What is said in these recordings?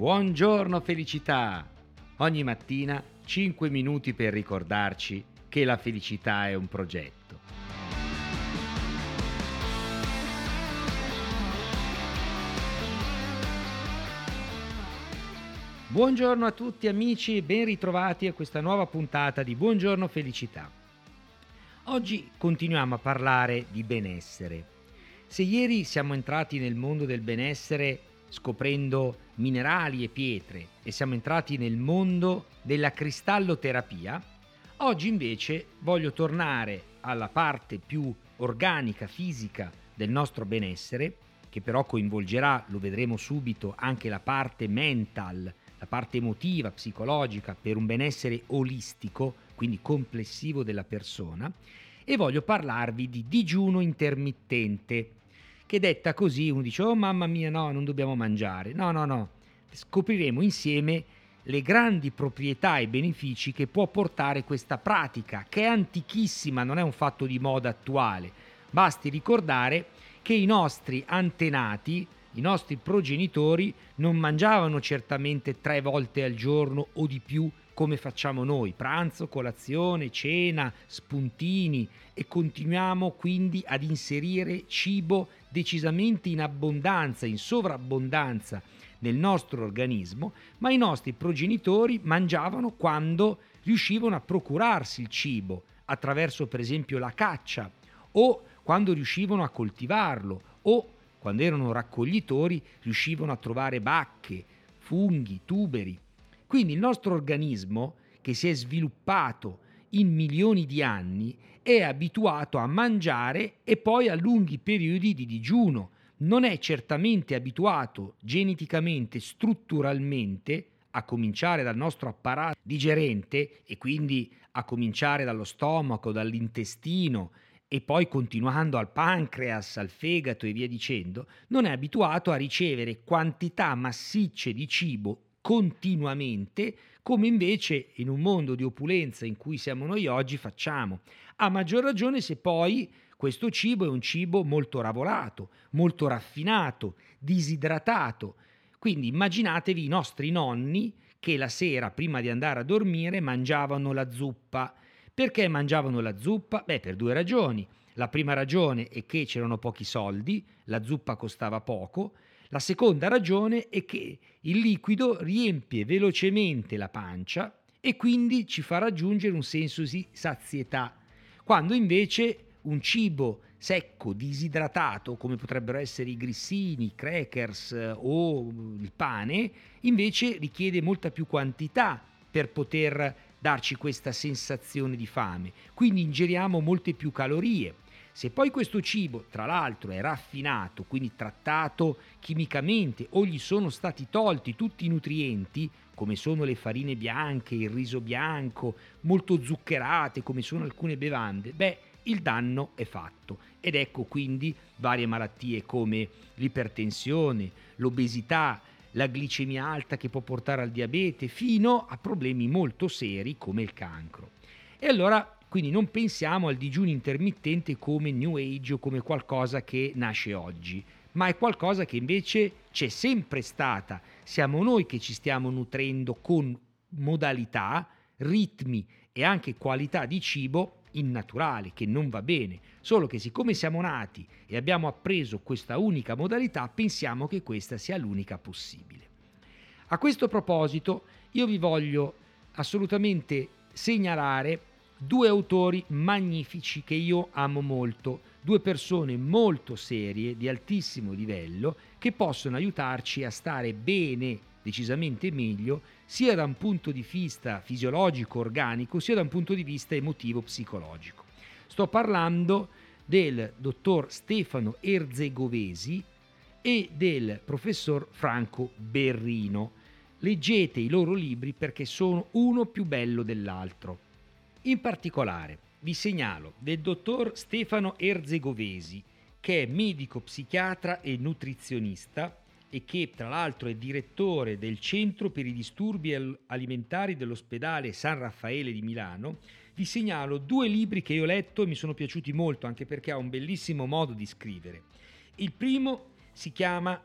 Buongiorno felicità! Ogni mattina 5 minuti per ricordarci che la felicità è un progetto. Buongiorno a tutti amici e ben ritrovati a questa nuova puntata di Buongiorno Felicità. Oggi continuiamo a parlare di benessere. Se ieri siamo entrati nel mondo del benessere scoprendo minerali e pietre e siamo entrati nel mondo della cristalloterapia, oggi invece voglio tornare alla parte più organica, fisica del nostro benessere, che però coinvolgerà, lo vedremo subito, anche la parte mental, la parte emotiva, psicologica, per un benessere olistico, quindi complessivo della persona, e voglio parlarvi di digiuno intermittente, che detta così uno dice oh mamma mia no, non dobbiamo mangiare. No, no, no. Scopriremo insieme le grandi proprietà e benefici che può portare questa pratica, che è antichissima, non è un fatto di moda attuale. Basti ricordare che i nostri antenati, i nostri progenitori, non mangiavano certamente tre volte al giorno o di più come facciamo noi, pranzo, colazione, cena, spuntini e continuiamo quindi ad inserire cibo decisamente in abbondanza, in sovrabbondanza nel nostro organismo, ma i nostri progenitori mangiavano quando riuscivano a procurarsi il cibo, attraverso per esempio la caccia, o quando riuscivano a coltivarlo, o quando erano raccoglitori riuscivano a trovare bacche, funghi, tuberi. Quindi il nostro organismo, che si è sviluppato in milioni di anni, è abituato a mangiare e poi a lunghi periodi di digiuno. Non è certamente abituato geneticamente, strutturalmente, a cominciare dal nostro apparato digerente e quindi a cominciare dallo stomaco, dall'intestino e poi continuando al pancreas, al fegato e via dicendo, non è abituato a ricevere quantità massicce di cibo continuamente, come invece in un mondo di opulenza in cui siamo noi oggi facciamo. A maggior ragione se poi questo cibo è un cibo molto lavorato, molto raffinato, disidratato. Quindi immaginatevi i nostri nonni che la sera prima di andare a dormire mangiavano la zuppa. Perché mangiavano la zuppa? Beh, per due ragioni. La prima ragione è che c'erano pochi soldi, la zuppa costava poco, la seconda ragione è che il liquido riempie velocemente la pancia e quindi ci fa raggiungere un senso di sazietà, quando invece un cibo secco, disidratato, come potrebbero essere i grissini, i crackers eh, o il pane, invece richiede molta più quantità per poter darci questa sensazione di fame. Quindi ingeriamo molte più calorie se poi questo cibo, tra l'altro, è raffinato, quindi trattato chimicamente, o gli sono stati tolti tutti i nutrienti, come sono le farine bianche, il riso bianco, molto zuccherate, come sono alcune bevande, beh, il danno è fatto. Ed ecco quindi varie malattie come l'ipertensione, l'obesità, la glicemia alta che può portare al diabete, fino a problemi molto seri come il cancro. E allora quindi non pensiamo al digiuno intermittente come New Age o come qualcosa che nasce oggi, ma è qualcosa che invece c'è sempre stata. Siamo noi che ci stiamo nutrendo con modalità, ritmi e anche qualità di cibo innaturale, che non va bene. Solo che siccome siamo nati e abbiamo appreso questa unica modalità, pensiamo che questa sia l'unica possibile. A questo proposito, io vi voglio assolutamente segnalare due autori magnifici che io amo molto, due persone molto serie, di altissimo livello, che possono aiutarci a stare bene, decisamente meglio, sia da un punto di vista fisiologico, organico, sia da un punto di vista emotivo, psicologico. Sto parlando del dottor Stefano Erzegovesi e del professor Franco Berrino. Leggete i loro libri perché sono uno più bello dell'altro. In particolare vi segnalo del dottor Stefano Erzegovesi, che è medico psichiatra e nutrizionista e che tra l'altro è direttore del Centro per i disturbi alimentari dell'ospedale San Raffaele di Milano, vi segnalo due libri che io ho letto e mi sono piaciuti molto anche perché ha un bellissimo modo di scrivere. Il primo si chiama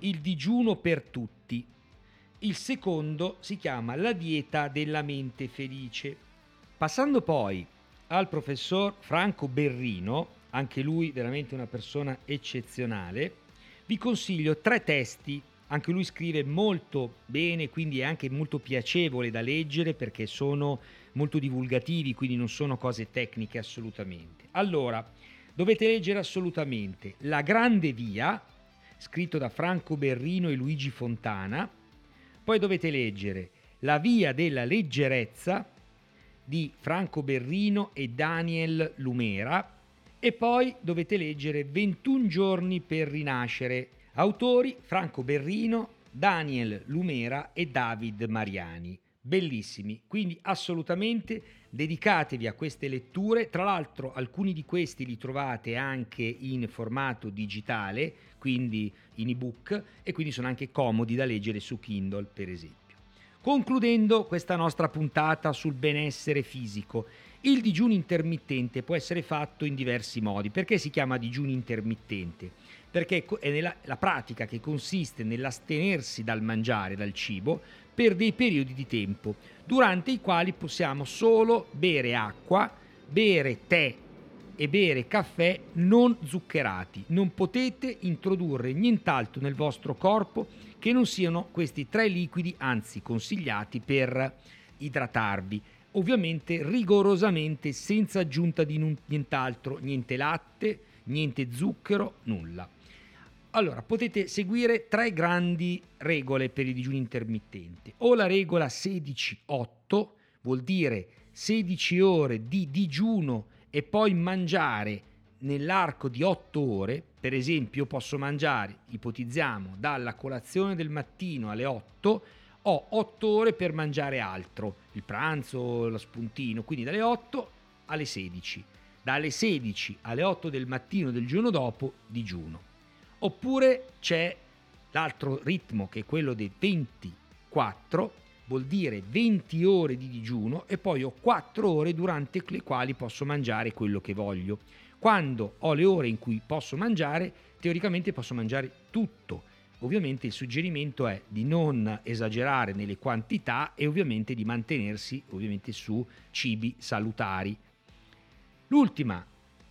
Il digiuno per tutti Il secondo si chiama La dieta della mente felice. Passando poi al professor Franco Berrino, anche lui veramente una persona eccezionale, vi consiglio tre testi. Anche lui scrive molto bene, quindi è anche molto piacevole da leggere perché sono molto divulgativi, quindi non sono cose tecniche assolutamente. Allora, dovete leggere assolutamente La Grande Via, scritto da Franco Berrino e Luigi Fontana. Poi dovete leggere La Via della Leggerezza di Franco Berrino e Daniel Lumera e poi dovete leggere 21 giorni per rinascere. Autori Franco Berrino, Daniel Lumera e David Mariani. Bellissimi, quindi assolutamente dedicatevi a queste letture. Tra l'altro alcuni di questi li trovate anche in formato digitale, quindi in ebook, e quindi sono anche comodi da leggere su Kindle, per esempio. Concludendo questa nostra puntata sul benessere fisico, il digiuno intermittente può essere fatto in diversi modi. Perché si chiama digiuno intermittente? Perché è nella, la pratica che consiste nell'astenersi dal mangiare, dal cibo, per dei periodi di tempo, durante i quali possiamo solo bere acqua, bere tè e bere caffè non zuccherati. Non potete introdurre nient'altro nel vostro corpo che non siano questi tre liquidi, anzi consigliati per idratarvi ovviamente rigorosamente senza aggiunta di nient'altro, niente latte, niente zucchero, nulla. Allora, potete seguire tre grandi regole per il digiuno intermittente. O la regola 16-8, vuol dire 16 ore di digiuno e poi mangiare nell'arco di 8 ore, per esempio posso mangiare, ipotizziamo, dalla colazione del mattino alle 8 ho 8 ore per mangiare altro, il pranzo, lo spuntino, quindi dalle 8 alle 16. Dalle 16 alle 8 del mattino del giorno dopo digiuno. Oppure c'è l'altro ritmo che è quello dei 24, vuol dire 20 ore di digiuno e poi ho 4 ore durante le quali posso mangiare quello che voglio. Quando ho le ore in cui posso mangiare, teoricamente posso mangiare tutto Ovviamente il suggerimento è di non esagerare nelle quantità e ovviamente di mantenersi ovviamente su cibi salutari. L'ultima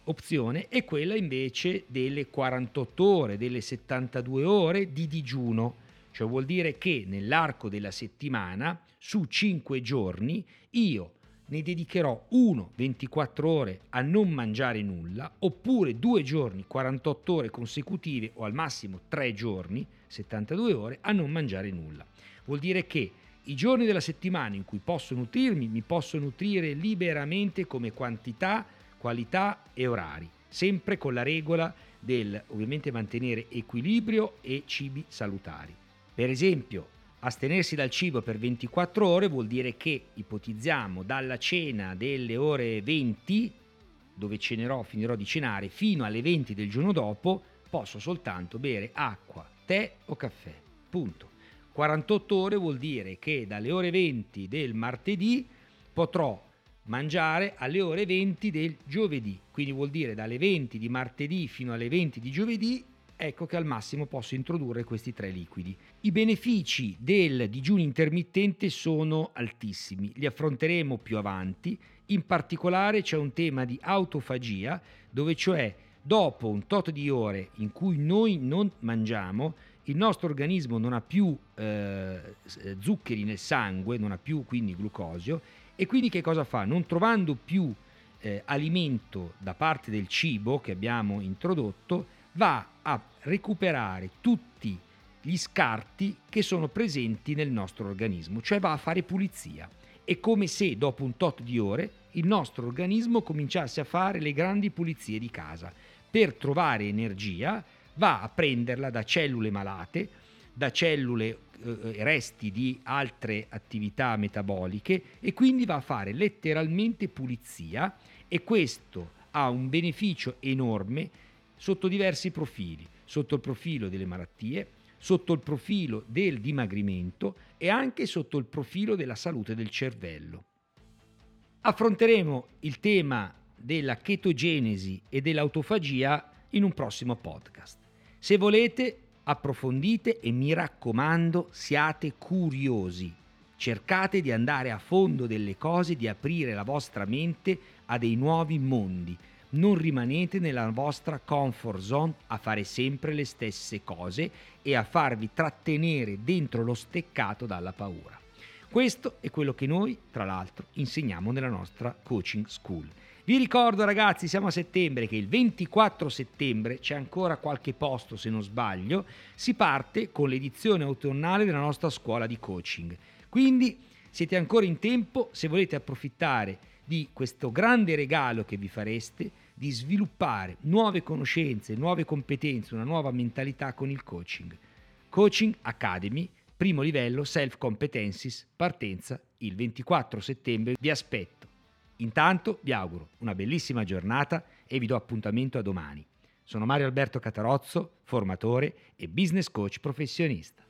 opzione è quella invece delle 48 ore, delle 72 ore di digiuno, cioè vuol dire che nell'arco della settimana, su 5 giorni, io ne dedicherò uno 24 ore a non mangiare nulla, oppure due giorni 48 ore consecutive o al massimo tre giorni 72 ore a non mangiare nulla. Vuol dire che i giorni della settimana in cui posso nutrirmi mi posso nutrire liberamente come quantità, qualità e orari, sempre con la regola del ovviamente mantenere equilibrio e cibi salutari. Per esempio, Astenersi dal cibo per 24 ore vuol dire che ipotizziamo dalla cena delle ore 20, dove cenerò, finirò di cenare, fino alle 20 del giorno dopo, posso soltanto bere acqua, tè o caffè. Punto. 48 ore vuol dire che dalle ore 20 del martedì potrò mangiare alle ore 20 del giovedì, quindi vuol dire dalle 20 di martedì fino alle 20 di giovedì ecco che al massimo posso introdurre questi tre liquidi. I benefici del digiuno intermittente sono altissimi, li affronteremo più avanti, in particolare c'è un tema di autofagia, dove cioè dopo un tot di ore in cui noi non mangiamo, il nostro organismo non ha più eh, zuccheri nel sangue, non ha più quindi glucosio, e quindi che cosa fa? Non trovando più eh, alimento da parte del cibo che abbiamo introdotto, va a recuperare tutti gli scarti che sono presenti nel nostro organismo, cioè va a fare pulizia. È come se dopo un tot di ore il nostro organismo cominciasse a fare le grandi pulizie di casa. Per trovare energia va a prenderla da cellule malate, da cellule eh, resti di altre attività metaboliche e quindi va a fare letteralmente pulizia e questo ha un beneficio enorme sotto diversi profili, sotto il profilo delle malattie, sotto il profilo del dimagrimento e anche sotto il profilo della salute del cervello. Affronteremo il tema della chetogenesi e dell'autofagia in un prossimo podcast. Se volete Approfondite e mi raccomando siate curiosi. Cercate di andare a fondo delle cose, di aprire la vostra mente a dei nuovi mondi. Non rimanete nella vostra comfort zone a fare sempre le stesse cose e a farvi trattenere dentro lo steccato dalla paura. Questo è quello che noi, tra l'altro, insegniamo nella nostra coaching school. Vi ricordo ragazzi, siamo a settembre, che il 24 settembre, c'è ancora qualche posto se non sbaglio, si parte con l'edizione autunnale della nostra scuola di coaching. Quindi siete ancora in tempo se volete approfittare di questo grande regalo che vi fareste di sviluppare nuove conoscenze, nuove competenze, una nuova mentalità con il coaching. Coaching Academy primo livello Self Competencies, partenza il 24 settembre. Vi aspetto. Intanto vi auguro una bellissima giornata e vi do appuntamento a domani. Sono Mario Alberto Catarozzo, formatore e business coach professionista.